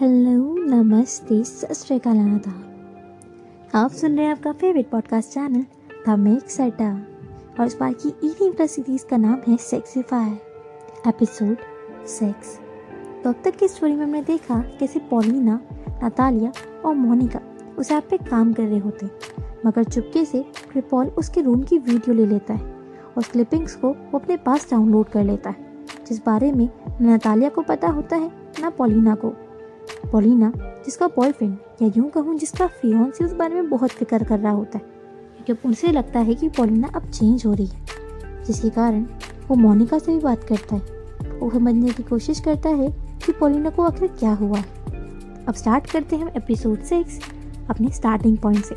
Hello, नमस्ते, सत आप सुन रहे हैं आपका favourite podcast channel the make setter और इस बार की इवनिंग प्लस सीरीज़ का नाम है सेक्सीफाई एपिसोड सेक्स तो अब तक की स्टोरी में हमने देखा कैसे पॉलिना नतालिया और मोनिका उस ऐप पे काम कर रहे होते। मगर चुपके से क्रिपॉल उसके रूम की वीडियो ले लेता है और क्लिपिंग्स को वो अपने पास डाउनलोड कर लेता है, जिस बारे में नतालिया को पता होता है, ना पॉलिना को। पॉलिना, जिसका बॉयफ्रेंड या यूँ कहूँ जिसका फियोन्स उस बारे में बहुत फ़िक्र कर रहा होता है, क्योंकि उनसे लगता है कि पॉलिना अब चेंज हो रही है, जिसके कारण वो मोनिका से भी बात करता है। वो समझने की कोशिश करता है कि पॉलिना को आखिर क्या हुआ है। अब स्टार्ट करते हैं एपिसोड सिक्स अपने स्टार्टिंग पॉइंट से।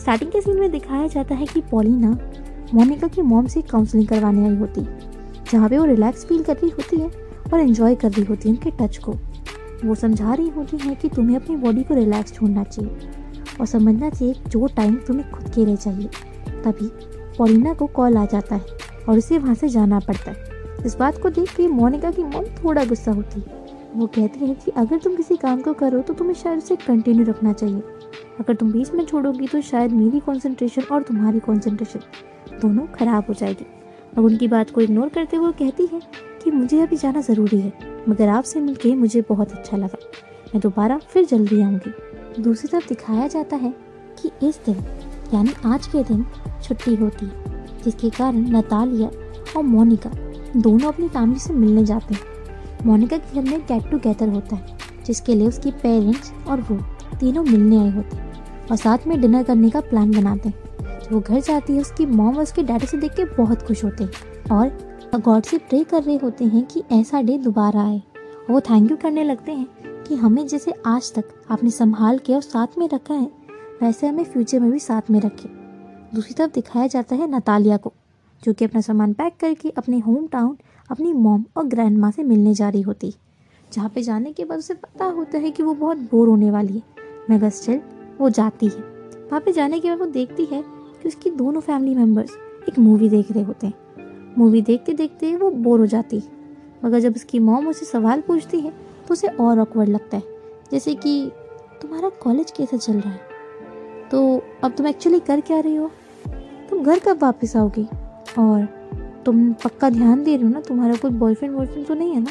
स्टार्टिंग के सीन में दिखाया जाता है कि पॉलिना मोनिका की मॉम से काउंसलिंग करवाने आई होती, जहाँ पे वो रिलैक्स फील कर रही होती है और एंजॉय कर रही होती है उनके टच को। वो समझा रही होती है कि तुम्हें अपनी बॉडी को रिलैक्स छोड़ना चाहिए और समझना चाहिए जो टाइम तुम्हें खुद के लिए चाहिए। तभी पॉलिना को कॉल आ जाता है और उसे वहाँ से जाना पड़ता है। इस बात को देख के मोनिका की मॉम थोड़ा गुस्सा होती है। वो कहती है कि अगर तुम किसी काम को करो तो तुम्हें शायद उसे कंटिन्यू रखना चाहिए। अगर तुम बीच में छोड़ोगी तो शायद मेरी कंसंट्रेशन और तुम्हारी कंसंट्रेशन दोनों खराब हो जाएगी। अब उनकी बात को इग्नोर करते हुए कहती है कि मुझे अभी जाना ज़रूरी है, मगर आपसे मिलके मुझे बहुत अच्छा लगा। मैं दोबारा फिर जल्दी आऊँगी। दूसरी तरफ़ दिखाया जाता है कि इस दिन, यानी आज के दिन, छुट्टी होती है, जिसके कारण नतालिया और मोनिका दोनों अपनी फैमिली से मिलने जाते हैं। मोनिका के घर में गेट टूगेदर होता है, जिसके लिए उसके पेरेंट्स और वो तीनों मिलने आए होते हैं और साथ में डिनर करने का प्लान बनाते हैं। वो घर जाती है, उसकी मॉम उसके डैडी से देख के बहुत खुश होते हैं। और गॉड से प्रे कर रहे होते हैं कि ऐसा डे दोबारा आए। वो थैंक यू करने लगते हैं कि हमें जैसे आज तक आपने संभाल के और साथ में रखा है, वैसे हमें फ्यूचर में भी साथ में रखे। दूसरी तरफ़ दिखाया जाता है नतालिया को, जो कि अपना सामान पैक करके अपने होम टाउन अपनी मॉम और ग्रैंड माँ से मिलने जा रही होती। जहाँ पे जाने के बाद उसे पता होता है कि वो बहुत बोर होने वाली है। मगर स्टिल वो जाती है। वहाँ पे जाने के बाद वो देखती है कि उसकी दोनों फैमिली मेंबर्स एक मूवी देख रहे होते हैं। मूवी देखते देखते वो बोर हो जाती है। मगर जब उसकी मॉम उसे सवाल पूछती है तो उसे और ऑकवर्ड लगता है। जैसे कि, तुम्हारा कॉलेज कैसा चल रहा है? तो अब तुम एक्चुअली कर क्या रही हो? तुम घर कब वापस आओगी? और तुम पक्का ध्यान दे रहे हो ना, तुम्हारा कोई बॉयफ्रेंड वॉयफ्रेंड तो नहीं है ना?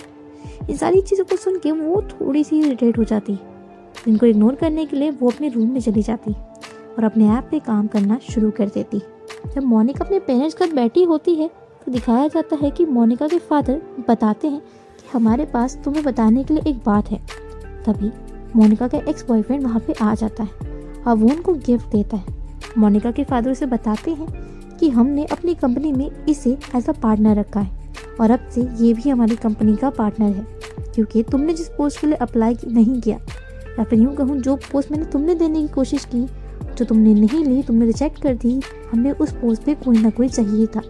इन सारी चीज़ों को सुन के वो थोड़ी सी इरिटेट हो जाती है। इनको इग्नोर करने के लिए वो अपने रूम में चली जाती और अपने ऐप पे काम करना शुरू कर देती। जब मोनिका अपने पेरेंट्स घर बैठी होती है तो दिखाया जाता है कि मोनिका के फादर बताते हैं कि हमारे पास तुम्हें बताने के लिए एक बात है। तभी मोनिका का एक्स बॉयफ्रेंड वहाँ पे आ जाता है और वो उनको गिफ्ट देता है। मोनिका के फादर उसे बताते हैं कि हमने अपनी कंपनी में इसे एज अ पार्टनर रखा है और अब से ये भी हमारी कंपनी का पार्टनर है, क्योंकि तुमने जिस पोस्ट के लिए अप्लाई नहीं किया, या फिर यूँ कहूँ, जो पोस्ट मैंने तुमने देने की कोशिश की जो तुमने नहीं ली, तुमने रिजेक्ट कर दी, हमें उस पोस्ट पे कोई ना कोई चाहिए था।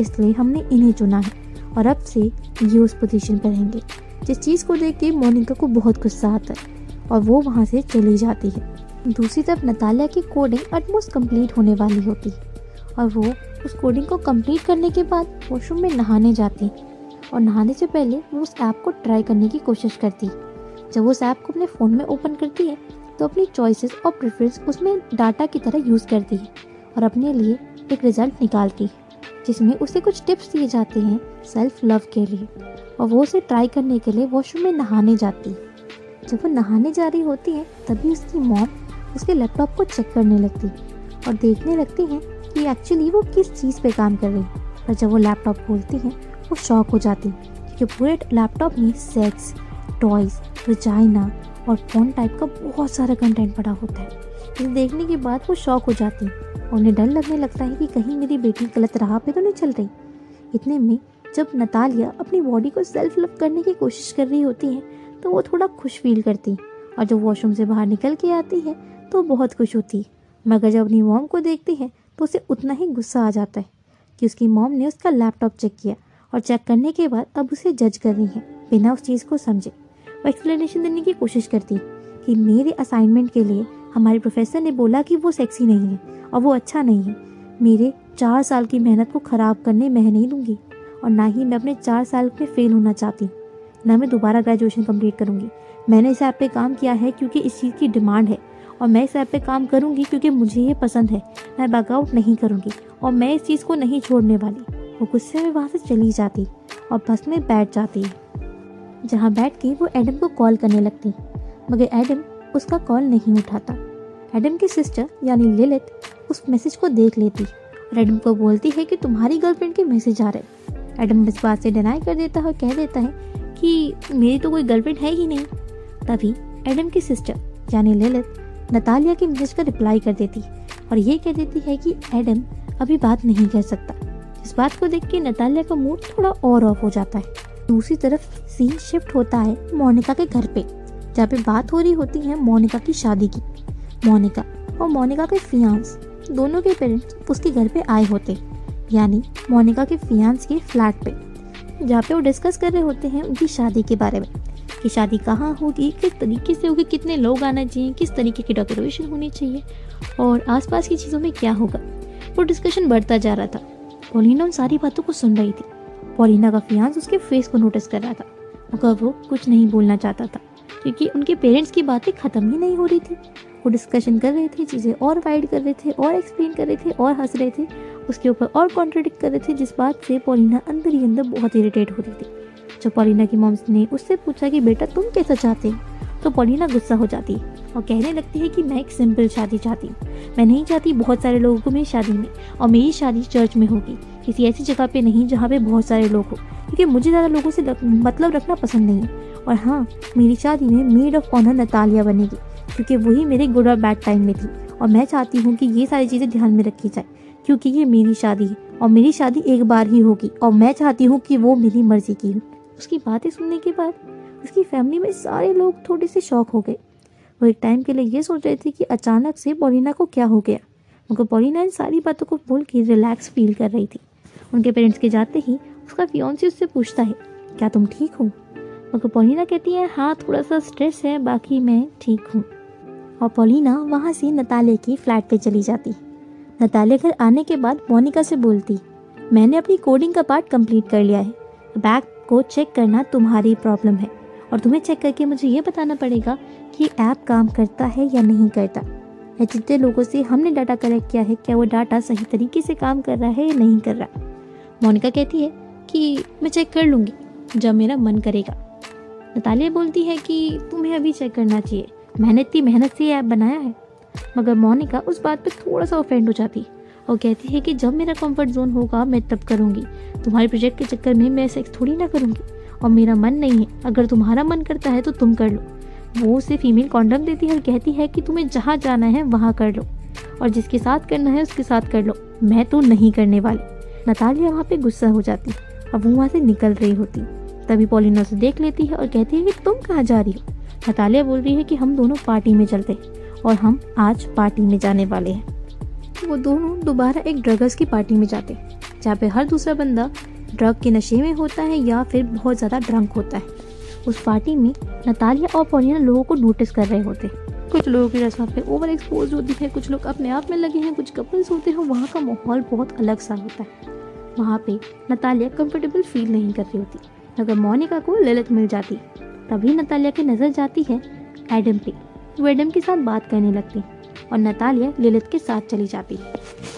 इसलिए हमने इन्हें चुना है और अब से ये उस पोजीशन पर रहेंगे, जिस चीज़ को देख के मोनिका को बहुत गुस्सा आता है और वो वहाँ से चली जाती है। दूसरी तरफ़ नतालिया की कोडिंग ऑलमोस्ट कंप्लीट होने वाली होती है और वो उस कोडिंग को कंप्लीट करने के बाद वॉशरूम में नहाने जाती और नहाने से पहले वो उस ऐप को ट्राई करने की कोशिश करती जब उस ऐप को अपने फ़ोन में ओपन करती है तो अपनी चॉइसेस और प्रेफरेंस उसमें डाटा की तरह यूज़ करती है और अपने लिए एक रिज़ल्ट निकालती है, जिसमें उसे कुछ टिप्स दिए जाते हैं सेल्फ लव के लिए और वो उसे ट्राई करने के लिए वॉशरूम में नहाने जाती है। जब वो नहाने जा रही होती है, तभी उसकी मॉम उसके लैपटॉप को चेक करने लगती है और देखने लगती हैं कि एक्चुअली वो किस चीज़ पे काम कर रही है। और जब वो लैपटॉप खोलती हैं, वो शॉक हो जाती है, क्योंकि पूरे लैपटॉप में सेक्स टॉयज़ वजाइना और फ़ोन टाइप का बहुत सारा कंटेंट पड़ा होता है। इसे देखने के बाद वो शौक हो जाती है उन्हें डर लगने लगता है कि कहीं मेरी बेटी गलत राह पे तो नहीं चल रही। इतने में जब नतालिया अपनी बॉडी को सेल्फ लव करने की कोशिश कर रही होती है तो वो थोड़ा खुश फील करती और जब वॉशरूम से बाहर निकल के आती है तो बहुत खुश होती मगर जब अपनी मॉम को देखती है तो उसे उतना ही गुस्सा आ जाता है कि उसकी मॉम ने उसका लैपटॉप चेक किया और चेक करने के बाद अब उसे जज कर रही है, बिना उस चीज़ को समझे। वो एक्सप्लेनेशन देने की कोशिश करती कि मेरे असाइनमेंट के लिए हमारे प्रोफेसर ने बोला कि वो सेक्सी नहीं है और वो अच्छा नहीं है। मेरे चार साल की मेहनत को ख़राब करने मैं नहीं दूँगी और ना ही मैं अपने चार साल में फेल होना चाहती। ना मैं दोबारा ग्रेजुएशन कंप्लीट करूँगी। मैंने इस ऐप पे काम किया है क्योंकि इस चीज़ की डिमांड है और मैं इस ऐप पे काम करूँगी क्योंकि मुझे ये पसंद है। मैं बैकआउट नहीं करूँगी और मैं इस चीज़ को नहीं छोड़ने वाली। वो गुस्से में वहाँ से चली जाती और बस में बैठ जाती। जहाँ बैठ के वो एडम को कॉल करने लगती। मगर एडम उसका कॉल नहीं उठाता। एडम की सिस्टर, यानी लिलित उस मैसेज को देख लेती। और एडम को बोलती है कि तुम्हारी गर्लफ्रेंड के मैसेज आ रहे एडम इस बात से डिनाई कर देता है और कह देता है कि मेरी तो कोई गर्लफ्रेंड है ही नहीं। तभी एडम की सिस्टर, यानी ललित नतालिया के मैसेज का रिप्लाई कर देती और ये कह देती है कि एडम अभी बात नहीं कर सकता। इस बात को देख के नतालिया का मूड थोड़ा और ऑफ़ हो जाता है। दूसरी तरफ़ सीन शिफ्ट होता है मोनिका के घर पे, जहाँ पे बात हो रही होती है मोनिका की शादी की। मोनिका और मोनिका के फियांस दोनों के पेरेंट्स उसके घर पे आए होते, यानी मोनिका के फियांस के फ्लैट पे, जहाँ पे वो डिस्कस कर रहे होते हैं उनकी शादी के बारे में, कि शादी कहाँ होगी, किस तरीके से होगी, कितने लोग आना चाहिए, किस तरीके की डेकोरेशन होनी चाहिए, और आसपास की चीज़ों में क्या होगा। वो डिस्कशन बढ़ता जा रहा था। पोलिना उन सारी बातों को सुन रही थी। पोलिना का फियांस उसके फेस को नोटिस कर रहा था। मगर वो कुछ नहीं बोलना चाहता था, क्योंकि उनके पेरेंट्स की बातें ख़त्म ही नहीं हो रही थी। वो डिस्कशन कर रहे थे, चीज़ें और वाइड कर रहे थे, और एक्सप्लेन कर रहे थे, और हंस रहे थे। उसके ऊपर और कॉन्ट्रोडिक्ट कर रहे थे, जिस बात से पोलिना अंदर ही अंदर बहुत इरीटेट हो रही थी। जब पोलिना की मॉम्स ने उससे पूछा कि, बेटा, तुम कैसा चाहते? हो तो पोलिना गुस्सा हो जाती। है और कहने लगती है कि मैं एक सिंपल शादी चाहती हूँ। मैं नहीं चाहती बहुत सारे लोगों को मेरी शादी में और मेरी शादी चर्च में होगी। किसी ऐसी जगह पे नहीं जहाँ पे बहुत सारे लोग हो। क्योंकि मुझे ज़्यादा लोगों से मतलब रखना पसंद नहीं है। और हाँ मेरी शादी में मेड ऑफ़ ऑनर नतालिया बनेगी, क्योंकि वही मेरे गुड और बैड टाइम में थी। और मैं चाहती हूँ कि ये सारी चीज़ें ध्यान में रखी जाए, क्योंकि ये मेरी शादी है और मेरी शादी एक बार ही होगी। और मैं चाहती हूँ कि वो मेरी मर्ज़ी की हो। उसकी बातें सुनने के बाद उसकी फैमिली में सारे लोग थोड़े से शौक हो गए। वो एक टाइम के लिए ये सोच रहे थे कि अचानक से पोलिना को क्या हो गया? मगर पोलिना इन सारी बातों को बोल के रिलैक्स फील कर रही थी। उनके पेरेंट्स के जाते ही उसका फियोन्सी उससे पूछता है, क्या तुम ठीक हो? मगर पोलिना कहती है हाँ थोड़ा सा स्ट्रेस है, बाकी मैं ठीक हूँ। और पोलिना वहाँ से नताले की फ्लैट पे चली जाती। नताले घर आने के बाद मोनिका से बोलती, मैंने अपनी कोडिंग का पार्ट कंप्लीट कर लिया है। बैग को चेक करना तुम्हारी प्रॉब्लम है। और तुम्हें चेक करके मुझे ये बताना पड़ेगा कि ऐप काम करता है या नहीं करता। या जितने लोगों से हमने डाटा कलेक्ट किया है, क्या वो डाटा सही तरीके से काम कर रहा है या नहीं कर रहा? मोनिका कहती है कि मैं चेक कर लूँगी, जब मेरा मन करेगा। नतालिया बोलती है कि तुम्हें अभी चेक करना चाहिए। मैंने इतनी मेहनत से ऐप बनाया है। मगर मोनिका उस बात पर थोड़ा सा ऑफेंड हो जाती। है और कहती है कि जब मेरा कंफर्ट जोन होगा, मैं तब करूँगी। तुम्हारे प्रोजेक्ट के चक्कर में मैं सेक्स थोड़ी ना करूँगी। और मेरा मन नहीं है। अगर तुम्हारा मन करता है तो तुम कर लो। वो उसे फीमेल कॉन्डम देती है और कहती है कि तुम्हें जहाँ जाना है वहाँ कर लो। और जिसके साथ करना है उसके साथ कर लो। मैं तो नहीं करने वाली। नतालिया वहाँ पे गुस्सा हो जाती और वो वहाँ से निकल रही होती। तभी पोलिना उसे देख लेती है और कहती है कि तुम कहाँ जा रही हो? नतालिया बोल रही है कि हम दोनों पार्टी में चलते और हम आज पार्टी में जाने वाले हैं। वो दोनों दोबारा एक ड्रगर्स की पार्टी में जाते जहाँ पे हर दूसरा बंदा ड्रग के नशे में होता है या फिर बहुत ज़्यादा ड्रंक होता है। उस पार्टी में नतालिया और पोलिना लोगों को नोटिस कर रहे होते। कुछ लोगों की रस्म पे ओवर एक्सपोज होती है, कुछ लोग अपने आप में लगे हैं, कुछ कपल्स होते हैं, वहाँ का माहौल बहुत अलग सा होता है। वहाँ पे नतालिया कंफर्टेबल फील नहीं कर रही होती। अगर मोनिका को ललित मिल जाती। तभी नतालिया की नज़र जाती है एडम पे। वो एडम के साथ बात करने लगती और नतालिया ललित के साथ चली जाती।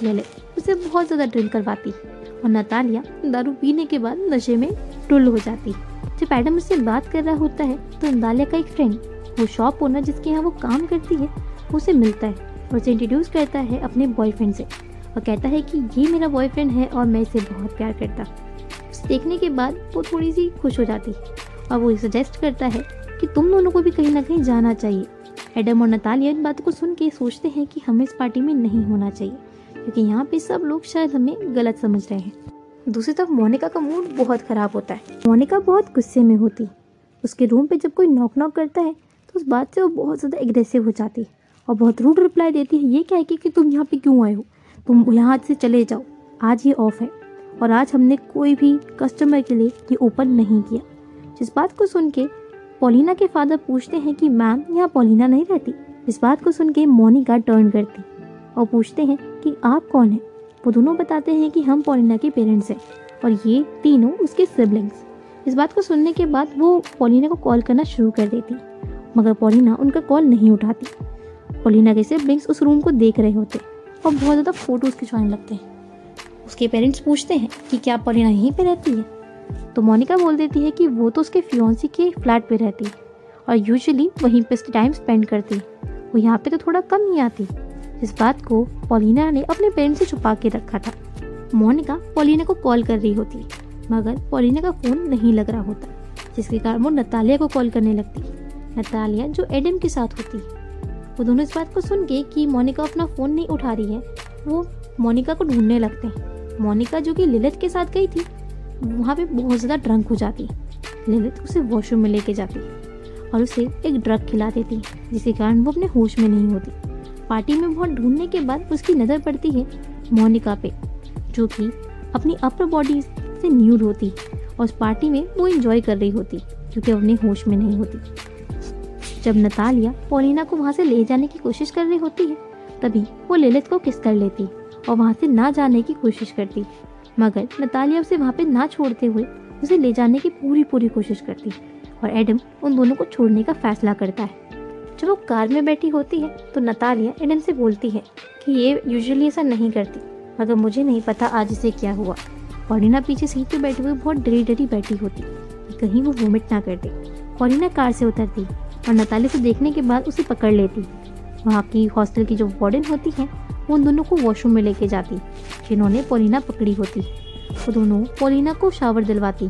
ललित उसे बहुत ज़्यादा ड्रिंक करवाती। और नतालिया दारू पीने के बाद नशे में टुल हो जाती। है जब एडम उससे बात कर रहा होता है तो नतालिया का एक फ्रेंड वो शॉप ओनर जिसके यहाँ वो काम करती है, उसे मिलता है और उसे इंट्रोड्यूस करता है अपने बॉयफ्रेंड से और कहता है कि ये मेरा बॉयफ्रेंड है और मैं इसे बहुत प्यार करता। उसे देखने के बाद वो थोड़ी सी खुश हो जाती है और वो सजेस्ट करता है कि तुम दोनों को भी कहीं ना कहीं जाना चाहिए। एडम और नतालिया इन बातों को सुन के सोचते हैं कि हमें इस पार्टी में नहीं होना चाहिए। क्योंकि यहाँ पे सब लोग शायद हमें गलत समझ रहे हैं। दूसरी तरफ़ मोनिका का मूड बहुत खराब होता है। मोनिका बहुत गुस्से में होती। उसके रूम पे जब कोई नॉक नॉक करता है तो उस बात से वो बहुत ज़्यादा एग्रेसिव हो जाती है और बहुत रूड रिप्लाई देती है, ये कह के, कि तुम यहाँ पे क्यों आए हो? तुम यहाँ से चले जाओ। आज ये ऑफ़ है और आज हमने कोई भी कस्टमर के लिए ये ओपन नहीं किया। जिस बात को सुन के पोलिना के फादर पूछते हैं कि, मैम, यहाँ पोलिना नहीं रहती? इस बात को सुन के मोनिका टर्न करती और पूछते हैं कि आप कौन हैं? वो दोनों बताते हैं कि हम पोलिना के पेरेंट्स हैं और ये तीनों उसके सिबलिंग्स इस बात को सुनने के बाद वो पॉलिना को कॉल करना शुरू कर देती। मगर पॉलिना उनका कॉल नहीं उठाती। पॉलिना के सिबलिंग्स उस रूम को देख रहे होते और बहुत ज़्यादा फ़ोटोज़ खिंचवाने लगते हैं। उसके पेरेंट्स पूछते हैं कि क्या पॉलिना यहीं पर रहती है? तो मोनिका बोल देती है कि वो तो उसके फ्योन्सी के फ्लैट पे रहती है और यूजुअली वहीं पे टाइम स्पेंड करती वो यहाँ पे तो थोड़ा कम ही आती। इस बात को पोलिना ने अपने पेरेंट्स से छुपा के रखा था। मोनिका पॉलिना को कॉल कर रही होती, मगर पोलिना का फ़ोन नहीं लग रहा होता, जिसके कारण वो नतालिया को कॉल करने लगती। नतालिया जो एडम के साथ होती, वो दोनों इस बात को सुन के कि मोनिका अपना फ़ोन नहीं उठा रही है, वो मोनिका को ढूँढने लगते हैं। मोनिका जो कि लिलित के साथ गई थी, वहाँ पे बहुत ज़्यादा ड्रंक हो जाती। लिलित उसे वॉशरूम में लेके जाती और उसे एक ड्रग खिला देती, जिसके कारण वो अपने होश में नहीं होती। पार्टी में बहुत ढूँढने के बाद उसकी नज़र पड़ती है मोनिका पे, जो कि अपनी अपर बॉडी से न्यूड होती और उस पार्टी में वो इंजॉय कर रही होती, क्योंकि अपने होश में नहीं होती। जब नतालिया पोलिना को वहाँ से ले जाने की कोशिश कर रही होती है, तभी वो ललित को किस कर लेती और वहाँ से ना जाने की कोशिश करती। मगर नतालिया उसे वहाँ पे ना छोड़ते हुए उसे ले जाने की पूरी पूरी कोशिश करती और एडम उन दोनों को छोड़ने का फैसला करता है। जब वो कार में बैठी होती है तो नतालिया एडम से बोलती है कि ये यूजुअली ऐसा नहीं करती, मगर मुझे नहीं पता आज इसे क्या हुआ। पौरीना पीछे सीट पे बैठी हुई बहुत डरी डरी बैठी होती कहीं वो वोमिट ना करती पौरीना कार से उतरती और नताली से देखने के बाद उसे पकड़ लेती। वहाँ की हॉस्टल की जो वार्डन होती है, वो उन दोनों को वॉशरूम में लेके जाती, जिन्होंने पोलिना पकड़ी होती। वो दोनों पोलिना को शावर दिलवाती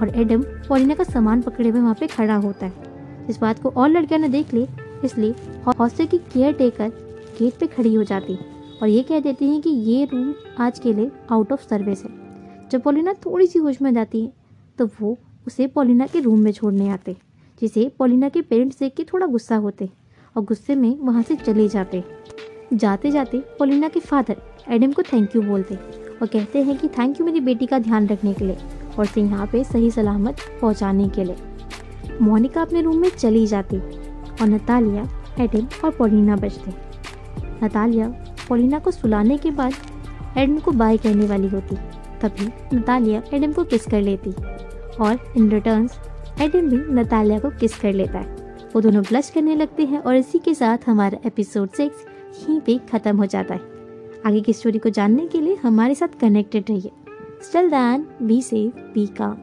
और एडम पोलिना का सामान पकड़े हुए वहाँ पे खड़ा होता है। इस बात को और लड़कियाँ ने देख ली इसलिए हॉस्टल की केयर टेकर गेट पे खड़ी हो जाती और ये कह देती हैं कि ये रूम आज के लिए आउट ऑफ़ सर्विस है। जब पोलिना थोड़ी सी होश में जाती है तो वो उसे पोलिना के रूम में छोड़ने आते, जिसे पोलिना के पेरेंट्स देख के थोड़ा गुस्सा होते और गुस्से में वहाँ से चले जाते। जाते जाते पोलिना के फादर एडम को थैंक यू बोलते और कहते हैं कि थैंक यू मेरी बेटी का ध्यान रखने के लिए और उसे यहाँ पे सही सलामत पहुँचाने के लिए। मोनिका अपने रूम में चली जाती और नतालिया एडम और पोलिना बचते। नतालिया पोलिना को सुलाने के बाद एडम को बाय कहने वाली होती। तभी नतालिया एडम को किस कर लेती और इन रिटर्न एडम भी नतालिया को किस कर लेता है। वो दोनों ब्लश करने लगते हैं और इसी के साथ हमारा एपिसोड सिक्स यहीं पे ख़त्म हो जाता है। आगे की स्टोरी को जानने के लिए हमारे साथ कनेक्टेड रहिए। Still then be safe be calm